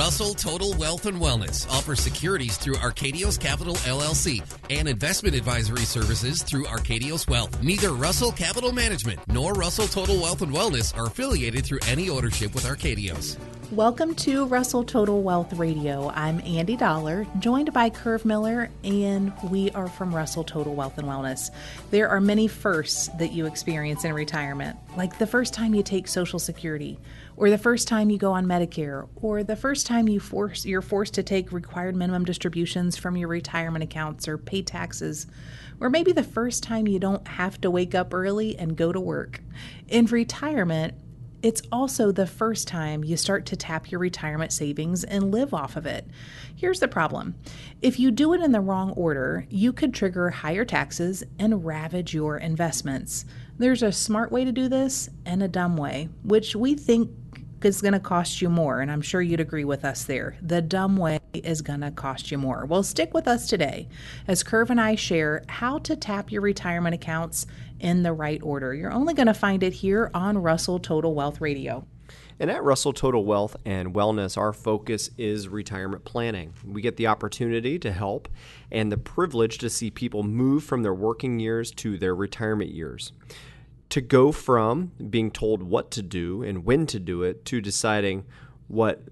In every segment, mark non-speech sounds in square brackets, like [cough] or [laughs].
Russell Total Wealth and Wellness offers securities through Arkadios Capital LLC and investment advisory services through Arkadios Wealth. Neither Russell Capital Management nor Russell Total Wealth and Wellness are affiliated through any ownership with Arkadios. Welcome to Russell Total Wealth Radio. I'm Andy Dollar, joined by Curve Miller, and we are from Russell Total Wealth and Wellness. There are many firsts that you experience in retirement, like the first time you take Social Security, or the first time you go on Medicare, or the first time you force you're forced to take required minimum distributions from your retirement accounts or pay taxes, or maybe the first time you don't have to wake up early and go to work. In retirement, it's also the first time you start to tap your retirement savings and live off of it. Here's the problem if you do it in the wrong order, you could trigger higher taxes and ravage your investments. There's a smart way to do this and a dumb way, which we think is going to cost you more, and I'm sure you'd agree with us there. The dumb way is going to cost you more. Well, stick with us today as Curve and I share how to tap your retirement accounts in the right order. You're only going to find it here on Russell Total Wealth Radio. And at Russell Total Wealth and Wellness, our focus is retirement planning. We get the opportunity to help and the privilege to see people move from their working years to their retirement years to go from being told what to do and when to do it to deciding what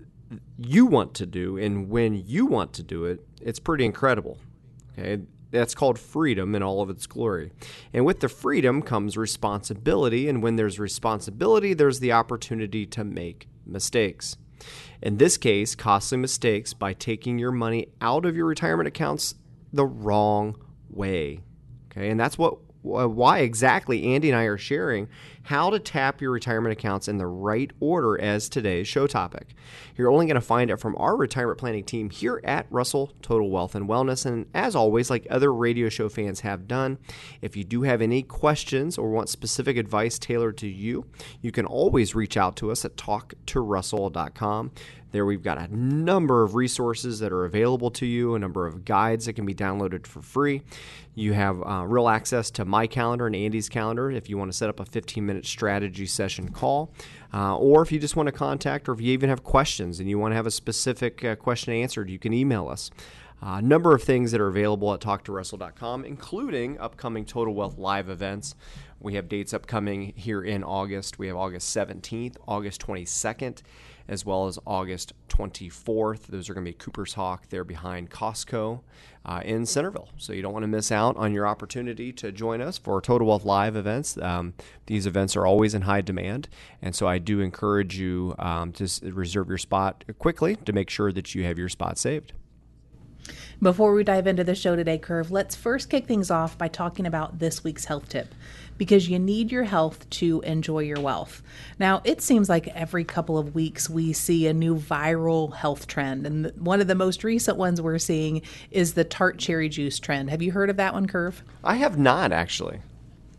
you want to do and when you want to do it, it's pretty incredible. Okay? That's called freedom in all of its glory. And with the freedom comes responsibility, and when there's responsibility, there's the opportunity to make mistakes. In this case, costly mistakes by taking your money out of your retirement accounts the wrong way. Okay? And that's what why exactly Andy and I are sharing how to tap your retirement accounts in the right order as today's show topic. You're only going to find it from our retirement planning team here at Russell Total Wealth and Wellness. And as always, like other radio show fans have done, if you do have any questions or want specific advice tailored to you, you can always reach out to us at talktorussell.com. There, we've got a number of resources that are available to you, a number of guides that can be downloaded for free. You have uh, real access to my calendar and Andy's calendar if you want to set up a 15 minute strategy session call. Uh, or if you just want to contact, or if you even have questions and you want to have a specific uh, question answered, you can email us. A number of things that are available at talktorussell.com, including upcoming Total Wealth live events. We have dates upcoming here in August. We have August 17th, August 22nd, as well as August 24th. Those are going to be Cooper's Hawk. They're behind Costco uh, in Centerville. So you don't want to miss out on your opportunity to join us for Total Wealth Live events. Um, these events are always in high demand. And so I do encourage you um, to reserve your spot quickly to make sure that you have your spot saved. Before we dive into the show today, Curve, let's first kick things off by talking about this week's health tip because you need your health to enjoy your wealth. Now, it seems like every couple of weeks we see a new viral health trend. And one of the most recent ones we're seeing is the tart cherry juice trend. Have you heard of that one, Curve? I have not actually.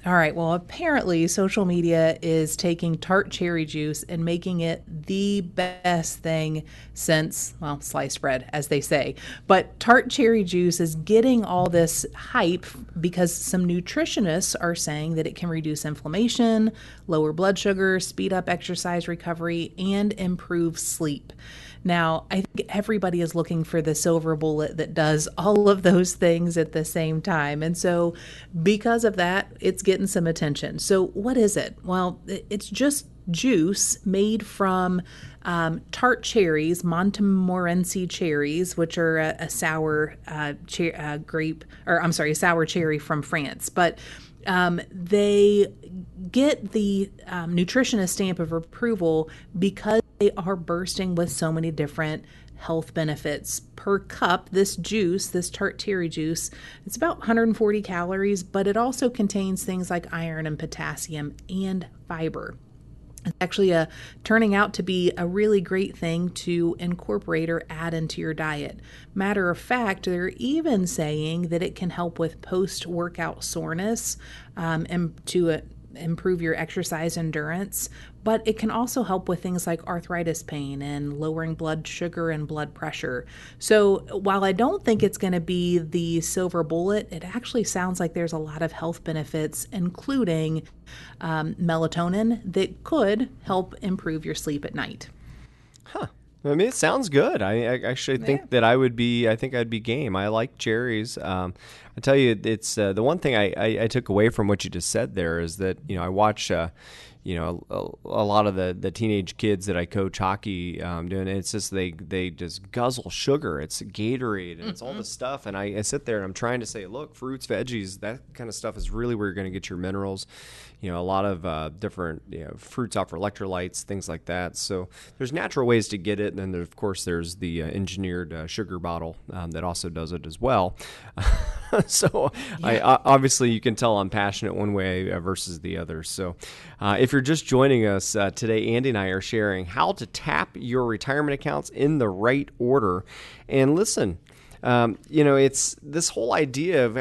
All right. Well, apparently, social media is taking tart cherry juice and making it the best thing since, well, sliced bread, as they say. But tart cherry juice is getting all this hype because some nutritionists are saying that it can reduce inflammation, lower blood sugar, speed up exercise recovery, and improve sleep. Now, I think everybody is looking for the silver bullet that does all of those things at the same time. And so, because of that, it's getting some attention. So, what is it? Well, it's just juice made from um, tart cherries, Montmorency cherries, which are a, a sour uh, uh, grape, or I'm sorry, sour cherry from France. But um, they get the um, nutritionist stamp of approval because they are bursting with so many different health benefits per cup. This juice, this tart cherry juice, it's about 140 calories, but it also contains things like iron and potassium and fiber. It's actually a turning out to be a really great thing to incorporate or add into your diet. Matter of fact, they're even saying that it can help with post workout soreness um, and to uh, improve your exercise endurance, but it can also help with things like arthritis pain and lowering blood sugar and blood pressure. So, while I don't think it's going to be the silver bullet, it actually sounds like there's a lot of health benefits, including um, melatonin, that could help improve your sleep at night. Huh. I mean, it sounds good. I, I actually think yeah. that I would be. I think I'd be game. I like cherries. Um, I tell you, it's uh, the one thing I, I, I, took away from what you just said there is that you know I watch. Uh, you know a, a, lot of the, the teenage kids that I coach hockey um, doing and it's just they they just guzzle sugar it's Gatorade and mm-hmm. it's all this stuff and I, I, sit there and I'm trying to say look fruits veggies that kind of stuff is really where you're going to get your minerals you know a lot of uh, different you know, fruits offer electrolytes things like that. So there's natural ways to get it. And then there, of course there's the uh, engineered uh, sugar bottle um, that also does it as well. [laughs] So yeah. I, obviously you can tell I'm passionate one way uh, versus the other. So uh, if you're just joining us uh, today Andy and I are sharing how to tap your retirement accounts in the right order. And listen um, you know, it's this whole idea of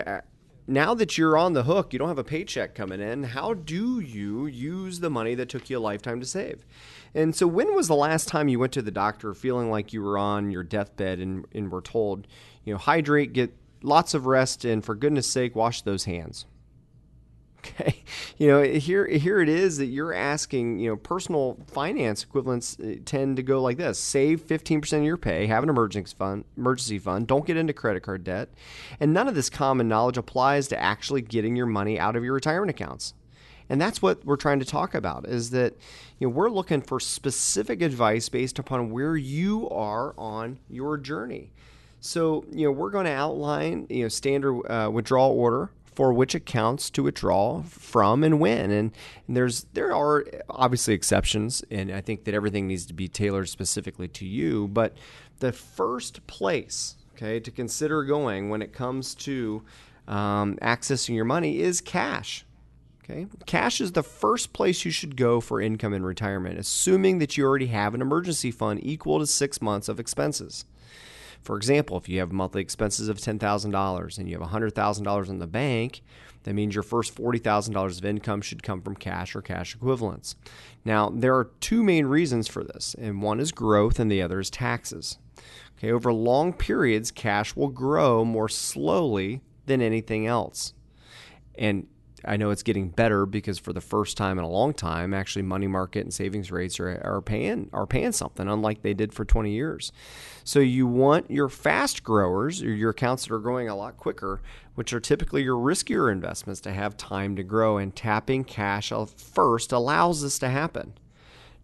now that you're on the hook, you don't have a paycheck coming in. How do you use the money that took you a lifetime to save? And so, when was the last time you went to the doctor feeling like you were on your deathbed and, and were told, you know, hydrate, get lots of rest, and for goodness sake, wash those hands? Okay, you know here here it is that you're asking. You know, personal finance equivalents uh, tend to go like this: save 15% of your pay, have an emergency fund, emergency fund, don't get into credit card debt, and none of this common knowledge applies to actually getting your money out of your retirement accounts. And that's what we're trying to talk about: is that you know we're looking for specific advice based upon where you are on your journey. So, you know, we're going to outline, you know, standard uh, withdrawal order for which accounts to withdraw from and when. And, there's there are obviously exceptions, and I think that everything needs to be tailored specifically to you. But the first place, okay, to consider going when it comes to um, accessing your money is cash. Okay, cash is the first place you should go for income in retirement, assuming that you already have an emergency fund equal to six months of expenses. For example, if you have monthly expenses of $10,000 and you have $100,000 in the bank, that means your first $40,000 of income should come from cash or cash equivalents. Now, there are two main reasons for this, and one is growth and the other is taxes. Okay, over long periods, cash will grow more slowly than anything else. And I know it's getting better because for the first time in a long time, actually money market and savings rates are, are paying are paying something, unlike they did for 20 years. So you want your fast growers or your accounts that are growing a lot quicker, which are typically your riskier investments, to have time to grow. And tapping cash first allows this to happen.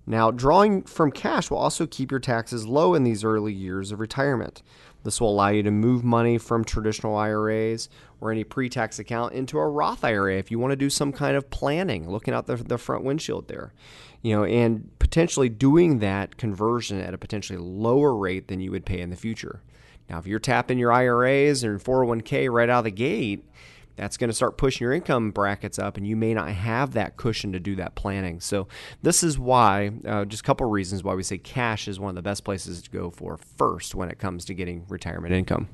Now, drawing from cash will also keep your taxes low in these early years of retirement. This will allow you to move money from traditional IRAs or any pre tax account into a Roth IRA if you want to do some kind of planning, looking out the, the front windshield there. You know, and potentially doing that conversion at a potentially lower rate than you would pay in the future. Now, if you're tapping your IRAs and 401k right out of the gate, that's going to start pushing your income brackets up and you may not have that cushion to do that planning. So this is why uh, just a couple reasons why we say cash is one of the best places to go for first when it comes to getting retirement income.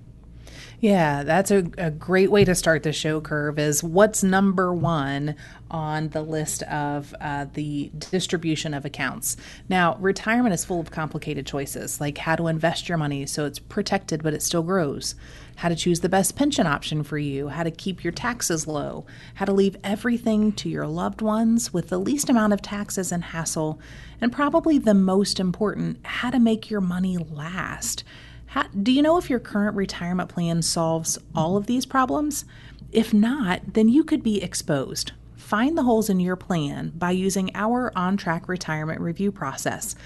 Yeah, that's a, a great way to start the show curve is what's number one on the list of uh, the distribution of accounts. Now, retirement is full of complicated choices, like how to invest your money so it's protected but it still grows, how to choose the best pension option for you, how to keep your taxes low, how to leave everything to your loved ones with the least amount of taxes and hassle, and probably the most important, how to make your money last. How, do you know if your current retirement plan solves all of these problems? If not, then you could be exposed. Find the holes in your plan by using our on track retirement review process.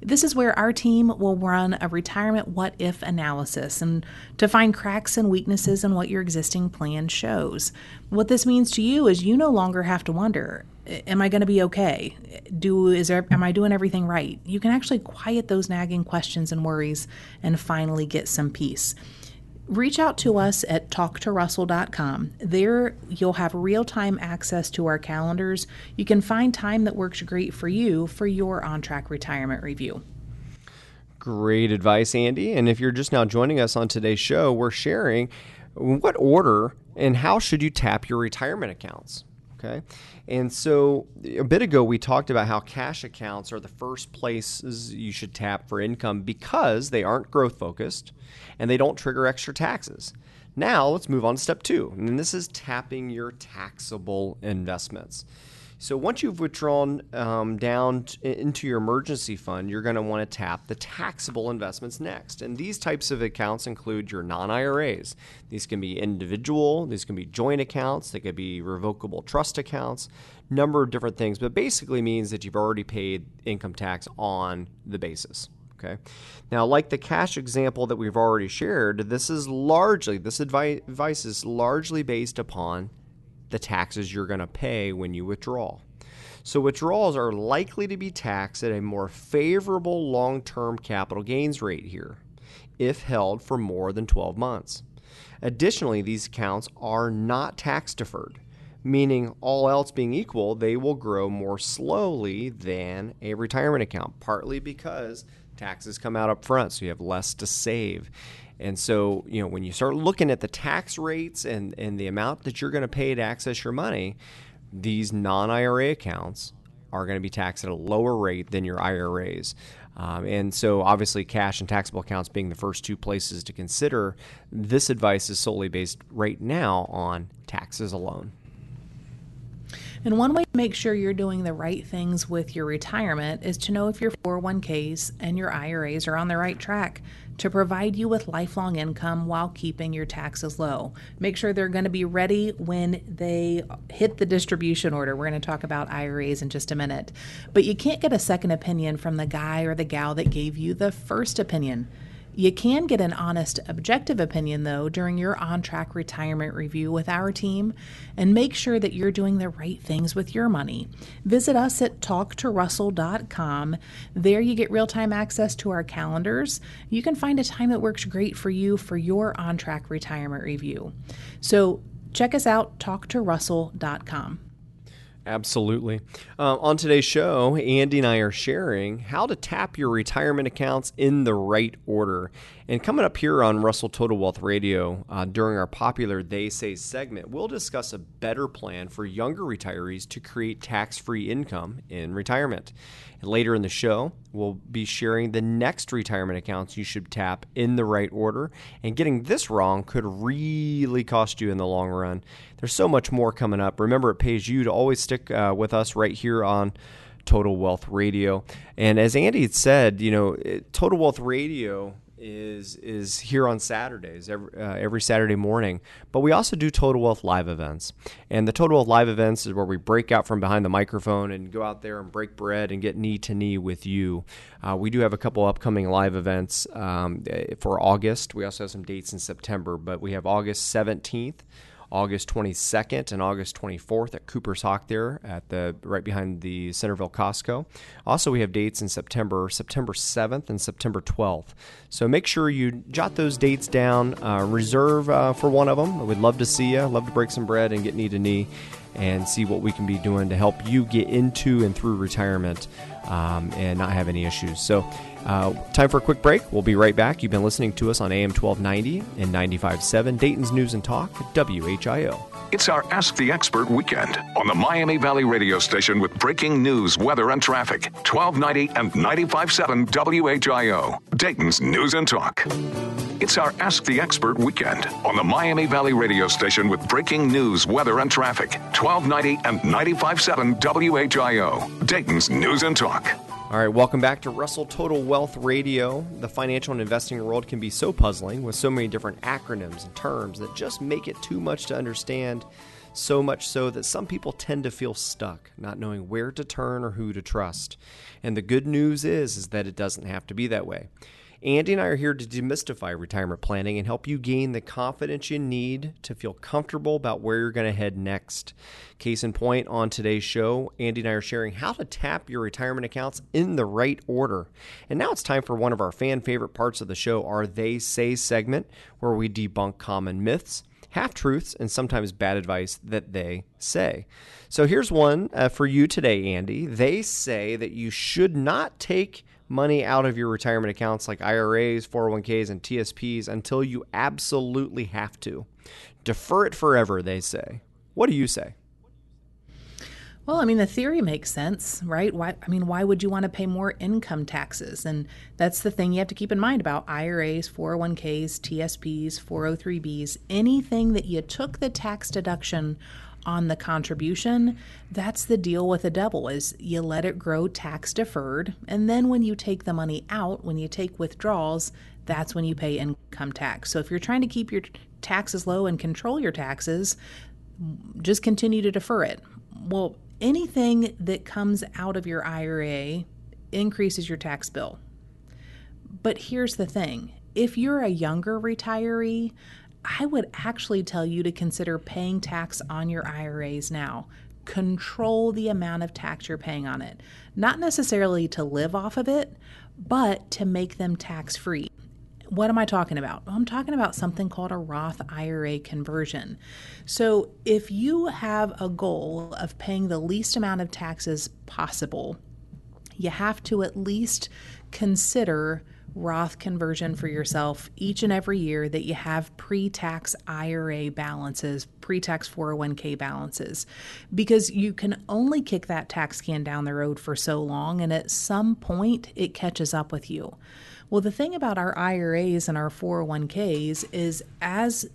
This is where our team will run a retirement what if analysis and to find cracks and weaknesses in what your existing plan shows. What this means to you is you no longer have to wonder, am I going to be okay? Do is there, am I doing everything right? You can actually quiet those nagging questions and worries and finally get some peace. Reach out to us at talktorussell.com. There you'll have real-time access to our calendars. You can find time that works great for you for your on-track retirement review. Great advice, Andy. And if you're just now joining us on today's show, we're sharing what order and how should you tap your retirement accounts. Okay. And so a bit ago, we talked about how cash accounts are the first places you should tap for income because they aren't growth focused and they don't trigger extra taxes. Now let's move on to step two, and this is tapping your taxable investments. So once you've withdrawn um, down t- into your emergency fund, you're going to want to tap the taxable investments next. And these types of accounts include your non IRAs. These can be individual, these can be joint accounts, they could be revocable trust accounts, number of different things, but basically means that you've already paid income tax on the basis. Okay. Now, like the cash example that we've already shared, this is largely, this advice is largely based upon the taxes you're going to pay when you withdraw. So, withdrawals are likely to be taxed at a more favorable long term capital gains rate here, if held for more than 12 months. Additionally, these accounts are not tax deferred, meaning all else being equal, they will grow more slowly than a retirement account, partly because taxes come out up front, so you have less to save. And so, you know, when you start looking at the tax rates and, and the amount that you're going to pay to access your money, these non IRA accounts are going to be taxed at a lower rate than your IRAs. Um, and so, obviously, cash and taxable accounts being the first two places to consider, this advice is solely based right now on taxes alone. And one way to make sure you're doing the right things with your retirement is to know if your 401ks and your IRAs are on the right track to provide you with lifelong income while keeping your taxes low. Make sure they're going to be ready when they hit the distribution order. We're going to talk about IRAs in just a minute. But you can't get a second opinion from the guy or the gal that gave you the first opinion. You can get an honest, objective opinion, though, during your on track retirement review with our team and make sure that you're doing the right things with your money. Visit us at talktorussell.com. There you get real time access to our calendars. You can find a time that works great for you for your on track retirement review. So check us out, talktorussell.com. Absolutely. Uh, on today's show, Andy and I are sharing how to tap your retirement accounts in the right order. And coming up here on Russell Total Wealth Radio uh, during our popular They Say segment, we'll discuss a better plan for younger retirees to create tax free income in retirement. And later in the show, we'll be sharing the next retirement accounts you should tap in the right order. And getting this wrong could really cost you in the long run. There's so much more coming up. Remember, it pays you to always stick uh, with us right here on. Total Wealth Radio. And as Andy had said, you know, Total Wealth Radio is is here on Saturdays every uh, every Saturday morning. But we also do Total Wealth live events, and the Total Wealth live events is where we break out from behind the microphone and go out there and break bread and get knee to knee with you. Uh, we do have a couple upcoming live events um, for August. We also have some dates in September, but we have August seventeenth. August 22nd and August 24th at Cooper's Hawk there at the right behind the Centerville Costco. Also, we have dates in September, September 7th and September 12th. So make sure you jot those dates down, uh, reserve uh, for one of them. We'd love to see you, love to break some bread and get knee to knee and see what we can be doing to help you get into and through retirement um, and not have any issues. So, uh, time for a quick break. We'll be right back. You've been listening to us on AM 1290 and 95.7 Dayton's News and Talk, WHIO. It's our Ask the Expert weekend on the Miami Valley radio station with breaking news, weather, and traffic. 1290 and 95.7 WHIO, Dayton's News and Talk. It's our Ask the Expert weekend on the Miami Valley radio station with breaking news, weather, and traffic. 1290 and 95.7 WHIO, Dayton's News and Talk. All right, welcome back to Russell Total Wealth Radio. The financial and investing world can be so puzzling with so many different acronyms and terms that just make it too much to understand. So much so that some people tend to feel stuck, not knowing where to turn or who to trust. And the good news is, is that it doesn't have to be that way. Andy and I are here to demystify retirement planning and help you gain the confidence you need to feel comfortable about where you're going to head next. Case in point, on today's show, Andy and I are sharing how to tap your retirement accounts in the right order. And now it's time for one of our fan favorite parts of the show, our They Say segment, where we debunk common myths half truths and sometimes bad advice that they say. So here's one uh, for you today, Andy. They say that you should not take money out of your retirement accounts like IRAs, 401ks, and TSPs until you absolutely have to. Defer it forever, they say. What do you say? Well, I mean, the theory makes sense, right? Why? I mean, why would you want to pay more income taxes? And that's the thing you have to keep in mind about IRAs, 401ks, TSPs, 403bs, anything that you took the tax deduction on the contribution, that's the deal with the devil is you let it grow tax deferred and then when you take the money out, when you take withdrawals, that's when you pay income tax. So if you're trying to keep your taxes low and control your taxes, just continue to defer it. Well, anything that comes out of your IRA increases your tax bill. But here's the thing if you're a younger retiree, I would actually tell you to consider paying tax on your IRAs now. Control the amount of tax you're paying on it. Not necessarily to live off of it, but to make them tax free. What am I talking about? I'm talking about something called a Roth IRA conversion. So, if you have a goal of paying the least amount of taxes possible, you have to at least consider Roth conversion for yourself each and every year that you have pre tax IRA balances, pre tax 401k balances, because you can only kick that tax can down the road for so long, and at some point it catches up with you. Well, the thing about our IRAs and our 401ks is as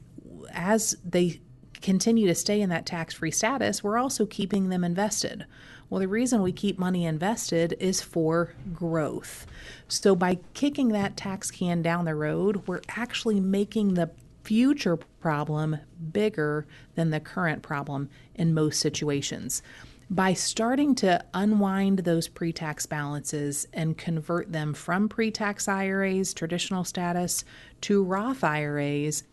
as they continue to stay in that tax free status, we're also keeping them invested. Well, the reason we keep money invested is for growth. So by kicking that tax can down the road, we're actually making the future problem bigger than the current problem in most situations. By starting to unwind those pre tax balances and convert them from pre tax IRAs, traditional status, to Roth IRAs,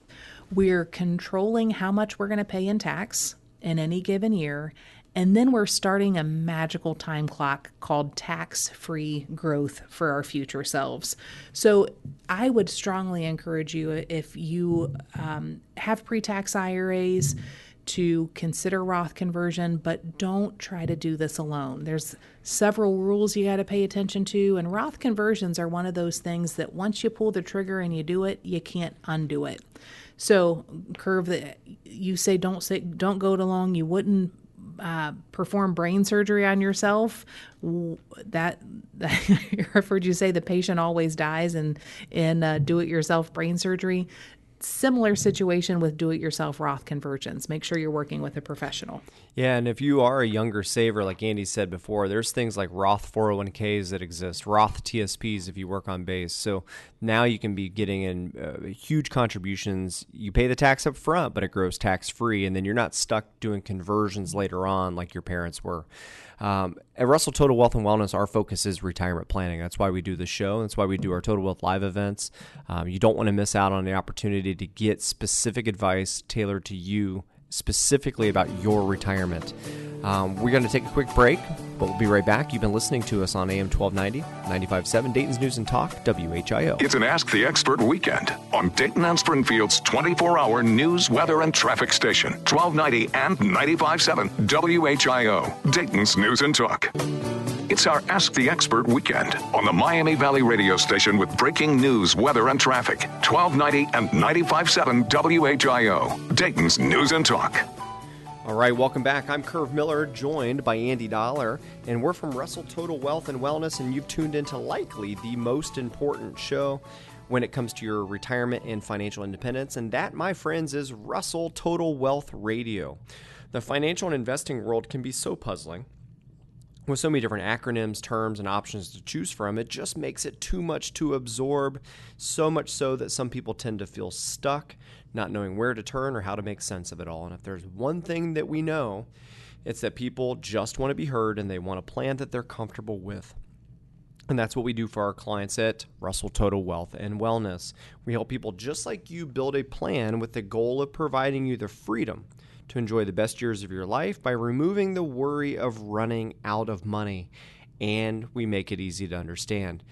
we're controlling how much we're going to pay in tax in any given year and then we're starting a magical time clock called tax free growth for our future selves. So I would strongly encourage you if you um, have pre tax IRAs to consider Roth conversion, but don't try to do this alone. There's several rules you got to pay attention to, and Roth conversions are one of those things that once you pull the trigger and you do it, you can't undo it. So, curve that you say don't say don't go it along. You wouldn't uh, perform brain surgery on yourself, that, that [laughs] I've heard you say the patient always dies in in uh, do-it-yourself brain surgery similar situation with do it yourself Roth conversions. Make sure you're working with a professional. Yeah, and if you are a younger saver, like Andy said before, there's things like Roth 401ks that exist, Roth TSPs if you work on base. So now you can be getting in uh, huge contributions. You pay the tax up front, but it grows tax free, and then you're not stuck doing conversions later on like your parents were. Um, at Russell Total Wealth and Wellness, our focus is retirement planning. That's why we do the show. That's why we do our Total Wealth Live events. Um, you don't want to miss out on the opportunity to get specific advice tailored to you specifically about your retirement. Um, we're going to take a quick break, but we'll be right back. You've been listening to us on AM 1290, 95.7 Dayton's News and Talk, WHIO. It's an Ask the Expert weekend on Dayton and Springfield's 24 hour news, weather, and traffic station, 1290 and 95.7 WHIO, Dayton's News and Talk. It's our Ask the Expert weekend on the Miami Valley radio station with breaking news, weather, and traffic. 1290 and 95.7 WHIO, Dayton's News and Talk. All right, welcome back. I'm Curve Miller, joined by Andy Dollar, and we're from Russell Total Wealth and Wellness, and you've tuned into likely the most important show when it comes to your retirement and financial independence, and that, my friends, is Russell Total Wealth Radio. The financial and investing world can be so puzzling with so many different acronyms, terms, and options to choose from, it just makes it too much to absorb, so much so that some people tend to feel stuck, not knowing where to turn or how to make sense of it all. And if there's one thing that we know, it's that people just want to be heard and they want a plan that they're comfortable with. And that's what we do for our clients at Russell Total Wealth and Wellness. We help people just like you build a plan with the goal of providing you the freedom to enjoy the best years of your life by removing the worry of running out of money. And we make it easy to understand.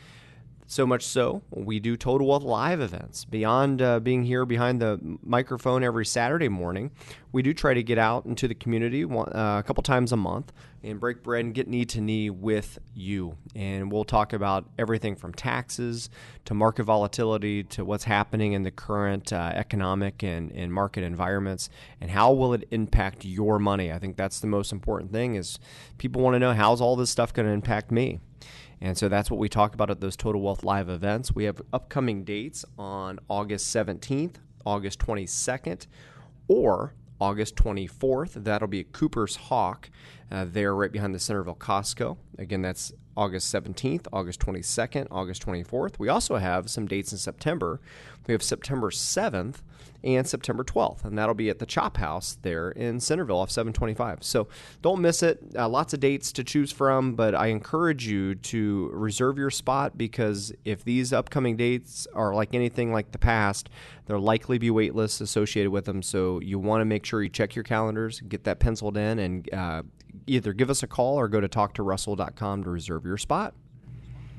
So much so, we do Total Wealth Live events. Beyond uh, being here behind the microphone every Saturday morning, we do try to get out into the community one, uh, a couple times a month and break bread and get knee to knee with you. And we'll talk about everything from taxes to market volatility to what's happening in the current uh, economic and, and market environments and how will it impact your money. I think that's the most important thing is people want to know how's all this stuff going to impact me. And so that's what we talk about at those Total Wealth Live events. We have upcoming dates on August 17th, August 22nd, or August 24th. That'll be Cooper's Hawk, uh, there right behind the Centerville Costco. Again, that's August 17th, August 22nd, August 24th. We also have some dates in September. We have September 7th and September 12th, and that'll be at the Chop House there in Centerville off 725. So don't miss it. Uh, lots of dates to choose from, but I encourage you to reserve your spot because if these upcoming dates are like anything like the past, there'll likely be wait lists associated with them. So you want to make sure you check your calendars, get that penciled in, and uh, either give us a call or go to talktorussell.com to reserve your spot.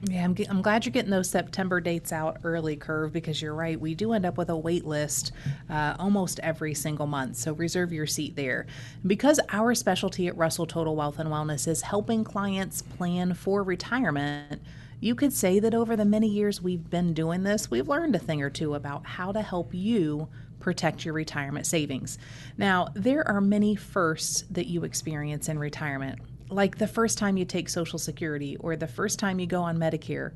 Yeah, I'm, I'm glad you're getting those September dates out early, Curve, because you're right. We do end up with a wait list uh, almost every single month. So reserve your seat there. Because our specialty at Russell Total Wealth and Wellness is helping clients plan for retirement, you could say that over the many years we've been doing this, we've learned a thing or two about how to help you protect your retirement savings. Now, there are many firsts that you experience in retirement like the first time you take Social Security, or the first time you go on Medicare,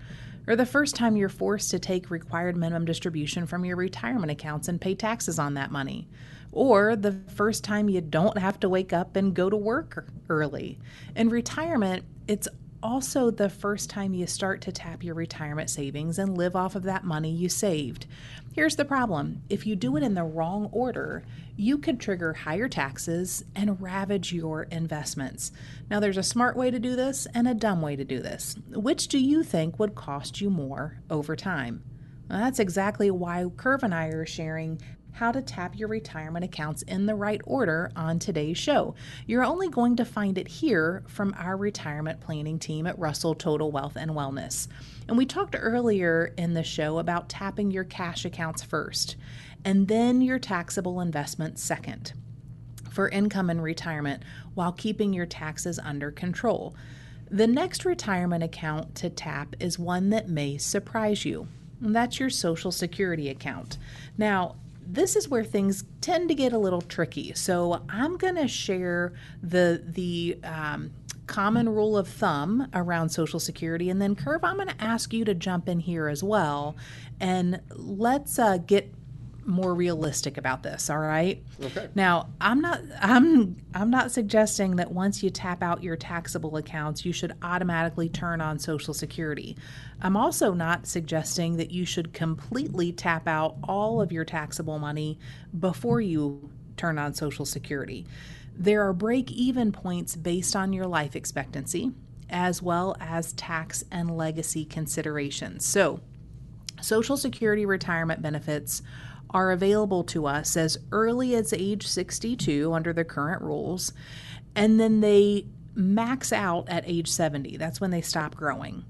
or the first time you're forced to take required minimum distribution from your retirement accounts and pay taxes on that money, or the first time you don't have to wake up and go to work early. In retirement, it's also the first time you start to tap your retirement savings and live off of that money you saved. Here's the problem if you do it in the wrong order, you could trigger higher taxes and ravage your investments. Now, there's a smart way to do this and a dumb way to do this. Which do you think would cost you more over time? Well, that's exactly why Curve and I are sharing how to tap your retirement accounts in the right order on today's show. You're only going to find it here from our retirement planning team at Russell Total Wealth and Wellness. And we talked earlier in the show about tapping your cash accounts first and then your taxable investments second for income and retirement while keeping your taxes under control. The next retirement account to tap is one that may surprise you. That's your Social Security account. Now, this is where things tend to get a little tricky. So I'm going to share the the um, common rule of thumb around Social Security, and then Curve, I'm going to ask you to jump in here as well, and let's uh, get more realistic about this all right? Okay. Now i'm not i'm i'm not suggesting that once you tap out your taxable accounts you should automatically turn on social security. I'm also not suggesting that you should completely tap out all of your taxable money before you turn on social security. There are break even points based on your life expectancy as well as tax and legacy considerations. So Social Security retirement benefits are available to us as early as age 62 under the current rules, and then they max out at age 70. That's when they stop growing.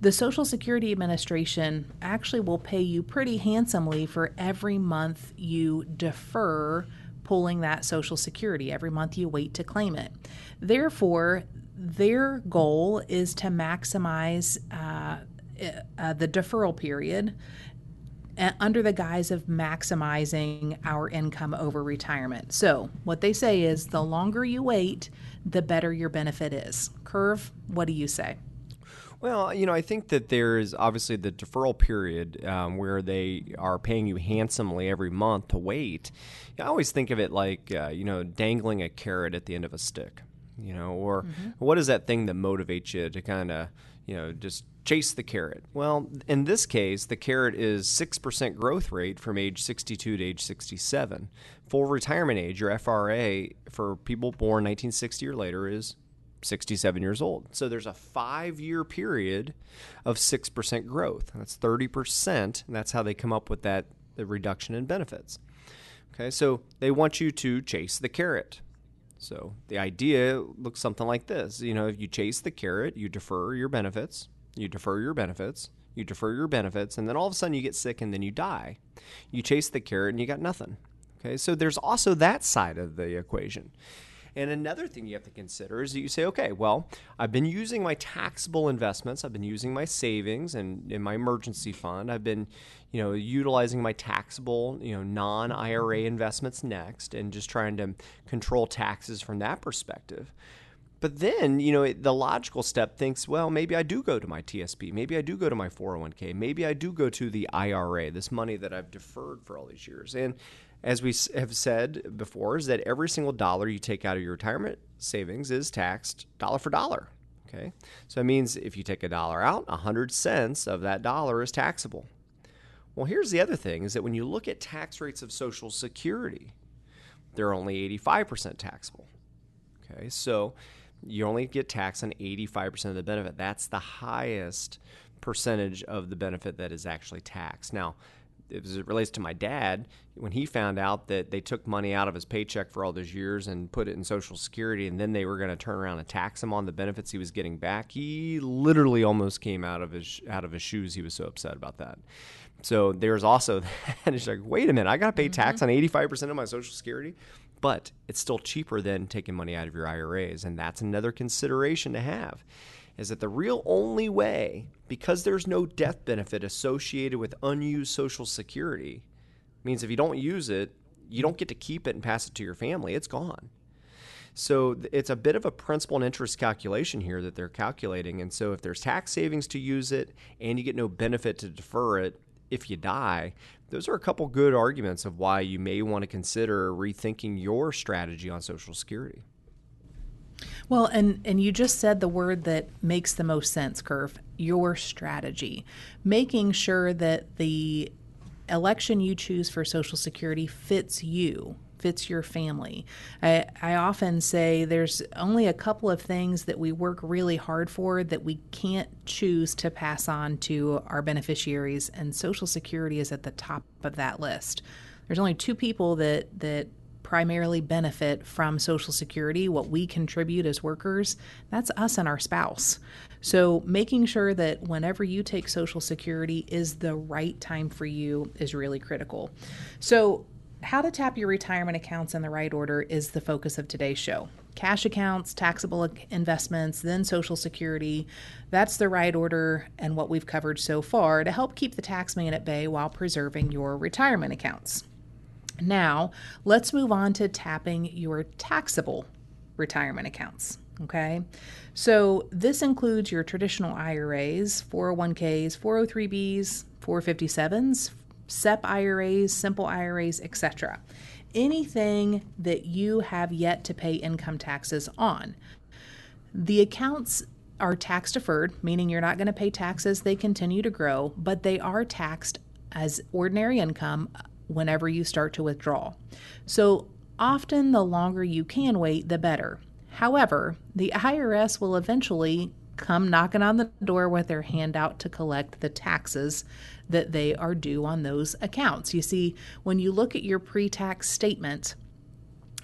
The Social Security Administration actually will pay you pretty handsomely for every month you defer pulling that Social Security, every month you wait to claim it. Therefore, their goal is to maximize uh, uh, the deferral period under the guise of maximizing our income over retirement. So, what they say is the longer you wait, the better your benefit is. Curve, what do you say? Well, you know, I think that there's obviously the deferral period um, where they are paying you handsomely every month to wait. I always think of it like, uh, you know, dangling a carrot at the end of a stick, you know, or mm-hmm. what is that thing that motivates you to kind of, you know, just chase the carrot. Well, in this case, the carrot is 6% growth rate from age 62 to age 67. Full retirement age, your FRA for people born 1960 or later is 67 years old. So there's a five year period of 6% growth. That's 30%. And that's how they come up with that the reduction in benefits. Okay, so they want you to chase the carrot. So the idea looks something like this. You know, if you chase the carrot, you defer your benefits you defer your benefits, you defer your benefits, and then all of a sudden you get sick and then you die. You chase the carrot and you got nothing. Okay, so there's also that side of the equation. And another thing you have to consider is that you say, okay, well, I've been using my taxable investments, I've been using my savings and in my emergency fund, I've been, you know, utilizing my taxable, you know, non-IRA investments next and just trying to control taxes from that perspective. But then, you know, the logical step thinks, well, maybe I do go to my TSP. Maybe I do go to my 401k. Maybe I do go to the IRA, this money that I've deferred for all these years. And as we have said before, is that every single dollar you take out of your retirement savings is taxed dollar for dollar. Okay. So it means if you take a dollar out, 100 cents of that dollar is taxable. Well, here's the other thing is that when you look at tax rates of Social Security, they're only 85% taxable. Okay. So you only get taxed on 85% of the benefit. That's the highest percentage of the benefit that is actually taxed. Now, as it relates to my dad, when he found out that they took money out of his paycheck for all those years and put it in Social Security, and then they were going to turn around and tax him on the benefits he was getting back, he literally almost came out of his out of his shoes. He was so upset about that. So there's also [laughs] that. It's like, wait a minute, I got to pay tax mm-hmm. on 85 percent of my Social Security, but it's still cheaper than taking money out of your IRAs, and that's another consideration to have is that the real only way, because there's no death benefit associated with unused Social Security, means if you don't use it, you don't get to keep it and pass it to your family. It's gone. So it's a bit of a principal and interest calculation here that they're calculating. And so if there's tax savings to use it and you get no benefit to defer it if you die, those are a couple good arguments of why you may want to consider rethinking your strategy on Social Security. Well, and and you just said the word that makes the most sense, Curve. Your strategy, making sure that the election you choose for Social Security fits you, fits your family. I, I often say there's only a couple of things that we work really hard for that we can't choose to pass on to our beneficiaries, and Social Security is at the top of that list. There's only two people that that primarily benefit from Social Security, what we contribute as workers, that's us and our spouse. So, making sure that whenever you take Social Security is the right time for you is really critical. So, how to tap your retirement accounts in the right order is the focus of today's show. Cash accounts, taxable investments, then Social Security. That's the right order and what we've covered so far to help keep the taxman at bay while preserving your retirement accounts. Now, let's move on to tapping your taxable retirement accounts. Okay, so this includes your traditional IRAs, 401ks, 403bs, 457s, SEP IRAs, simple IRAs, etc. Anything that you have yet to pay income taxes on. The accounts are tax deferred, meaning you're not going to pay taxes, they continue to grow, but they are taxed as ordinary income whenever you start to withdraw. So often, the longer you can wait, the better. However, the IRS will eventually come knocking on the door with their hand out to collect the taxes that they are due on those accounts. You see, when you look at your pre tax statement,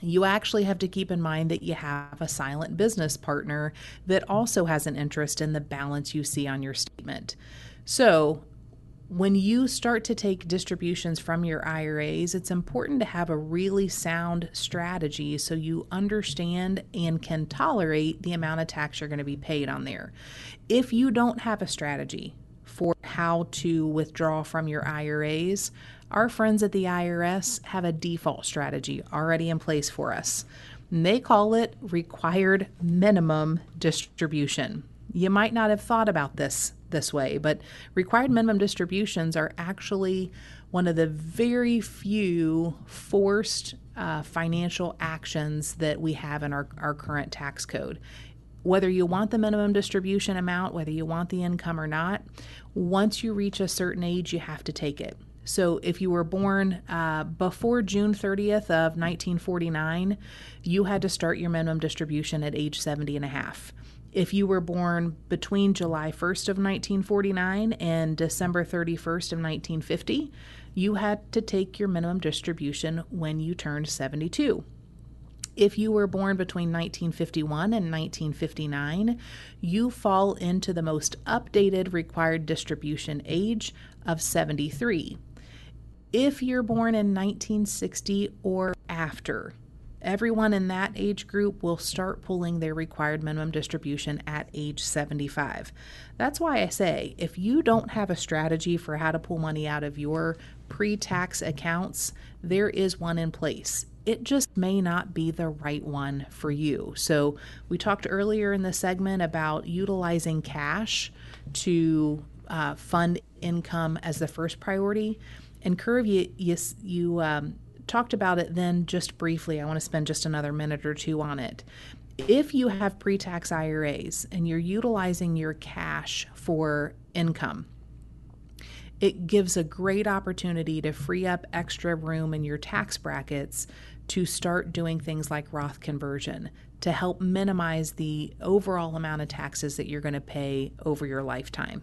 you actually have to keep in mind that you have a silent business partner that also has an interest in the balance you see on your statement. So, when you start to take distributions from your IRAs, it's important to have a really sound strategy so you understand and can tolerate the amount of tax you're going to be paid on there. If you don't have a strategy for how to withdraw from your IRAs, our friends at the IRS have a default strategy already in place for us. And they call it required minimum distribution. You might not have thought about this this way, but required minimum distributions are actually one of the very few forced uh, financial actions that we have in our, our current tax code. Whether you want the minimum distribution amount, whether you want the income or not, once you reach a certain age, you have to take it. So if you were born uh, before June 30th of 1949, you had to start your minimum distribution at age 70 and a half if you were born between July 1st of 1949 and December 31st of 1950, you had to take your minimum distribution when you turned 72. If you were born between 1951 and 1959, you fall into the most updated required distribution age of 73. If you're born in 1960 or after, Everyone in that age group will start pulling their required minimum distribution at age 75. That's why I say if you don't have a strategy for how to pull money out of your pre tax accounts, there is one in place. it just may not be the right one for you. So, we talked earlier in the segment about utilizing cash to uh, fund income as the first priority. And Curve, you, you, you um, talked about it then just briefly. I want to spend just another minute or two on it. If you have pre tax IRAs and you're utilizing your cash for income, it gives a great opportunity to free up extra room in your tax brackets to start doing things like Roth conversion to help minimize the overall amount of taxes that you're going to pay over your lifetime.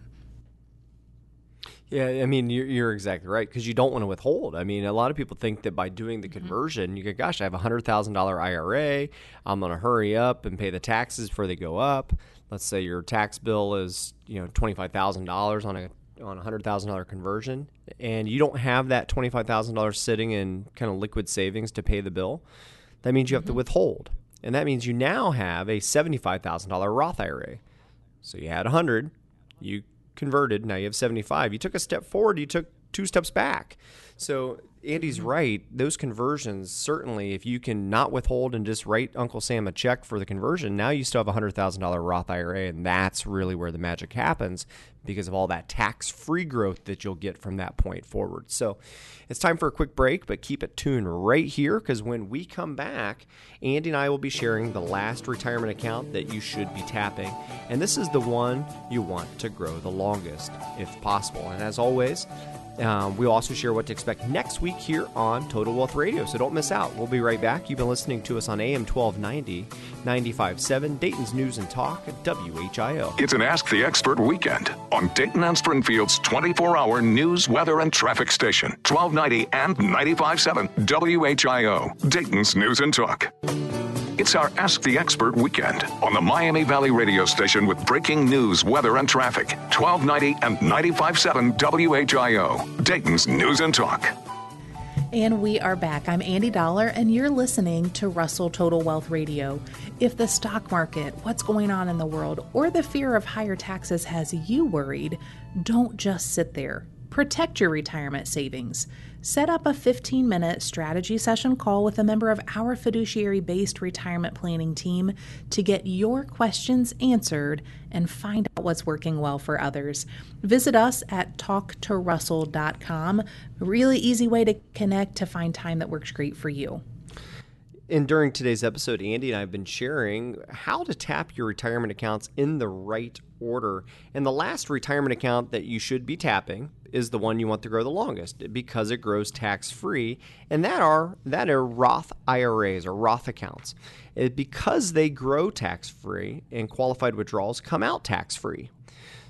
Yeah, I mean, you're, you're exactly right because you don't want to withhold. I mean, a lot of people think that by doing the mm-hmm. conversion, mm-hmm. you go, gosh, I have a $100,000 IRA. I'm going to hurry up and pay the taxes before they go up. Let's say your tax bill is, you know, $25,000 on a on a hundred thousand dollar conversion, and you don't have that twenty five thousand dollars sitting in kind of liquid savings to pay the bill, that means you have mm-hmm. to withhold, and that means you now have a seventy five thousand dollar Roth IRA. So you had a hundred, you converted, now you have seventy five. You took a step forward, you took two steps back. So Andy's mm-hmm. right. Those conversions, certainly, if you can not withhold and just write Uncle Sam a check for the conversion, now you still have a $100,000 Roth IRA. And that's really where the magic happens because of all that tax free growth that you'll get from that point forward. So it's time for a quick break, but keep it tuned right here because when we come back, Andy and I will be sharing the last retirement account that you should be tapping. And this is the one you want to grow the longest, if possible. And as always, um, we'll also share what to expect next week here on Total Wealth Radio, so don't miss out. We'll be right back. You've been listening to us on AM 1290, 95.7, Dayton's News and Talk, at WHIO. It's an Ask the Expert weekend on Dayton and Springfield's 24 hour news, weather, and traffic station, 1290 and 95.7, WHIO, Dayton's News and Talk. It's our Ask the Expert weekend on the Miami Valley radio station with breaking news, weather, and traffic. 1290 and 95.7 WHIO, Dayton's News and Talk. And we are back. I'm Andy Dollar, and you're listening to Russell Total Wealth Radio. If the stock market, what's going on in the world, or the fear of higher taxes has you worried, don't just sit there. Protect your retirement savings. Set up a 15 minute strategy session call with a member of our fiduciary based retirement planning team to get your questions answered and find out what's working well for others. Visit us at talktorussell.com. A really easy way to connect to find time that works great for you. And during today's episode, Andy and I have been sharing how to tap your retirement accounts in the right order. And the last retirement account that you should be tapping is the one you want to grow the longest because it grows tax free. And that are that are Roth IRAs or Roth accounts. It, because they grow tax free and qualified withdrawals come out tax free.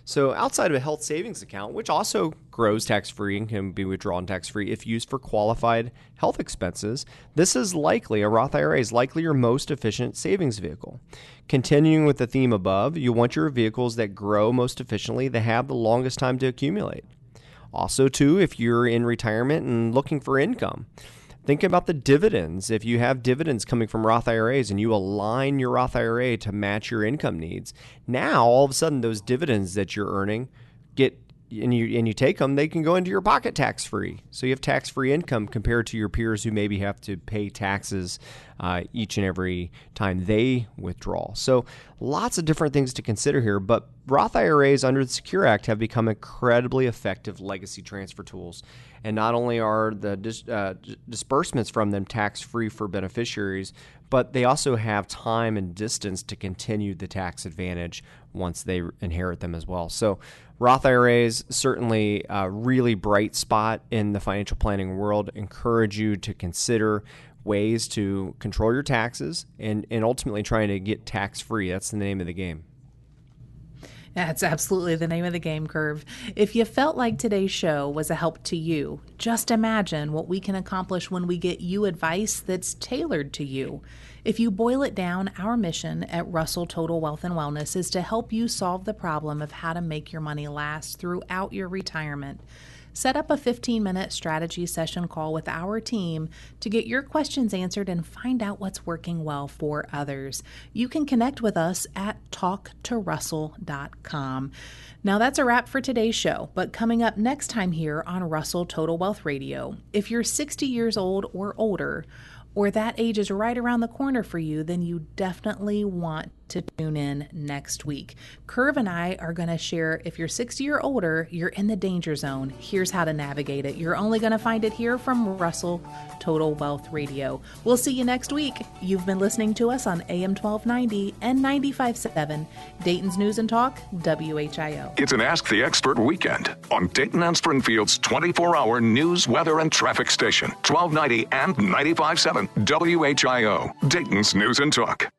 So, outside of a health savings account, which also grows tax free and can be withdrawn tax free if used for qualified health expenses, this is likely, a Roth IRA is likely your most efficient savings vehicle. Continuing with the theme above, you want your vehicles that grow most efficiently that have the longest time to accumulate. Also, too, if you're in retirement and looking for income, Think about the dividends. If you have dividends coming from Roth IRAs and you align your Roth IRA to match your income needs, now all of a sudden those dividends that you're earning get and you and you take them, they can go into your pocket tax free. So you have tax free income compared to your peers who maybe have to pay taxes uh, each and every time they withdraw. So lots of different things to consider here. But Roth IRAs under the Secure Act have become incredibly effective legacy transfer tools. And not only are the dis- uh, disbursements from them tax free for beneficiaries, but they also have time and distance to continue the tax advantage once they inherit them as well. So Roth IRAs certainly a really bright spot in the financial planning world. Encourage you to consider ways to control your taxes and, and ultimately trying to get tax free. That's the name of the game. That's absolutely the name of the game, Curve. If you felt like today's show was a help to you, just imagine what we can accomplish when we get you advice that's tailored to you. If you boil it down, our mission at Russell Total Wealth and Wellness is to help you solve the problem of how to make your money last throughout your retirement. Set up a 15 minute strategy session call with our team to get your questions answered and find out what's working well for others. You can connect with us at talktorussell.com. Now, that's a wrap for today's show, but coming up next time here on Russell Total Wealth Radio, if you're 60 years old or older, or that age is right around the corner for you, then you definitely want to tune in next week. Curve and I are going to share if you're 60 or older, you're in the danger zone. Here's how to navigate it. You're only going to find it here from Russell Total Wealth Radio. We'll see you next week. You've been listening to us on AM 1290 and 957 Dayton's News and Talk, WHIO. It's an Ask the Expert weekend on Dayton and Springfield's 24 hour news, weather, and traffic station, 1290 and 957 WHIO, Dayton's News and Talk.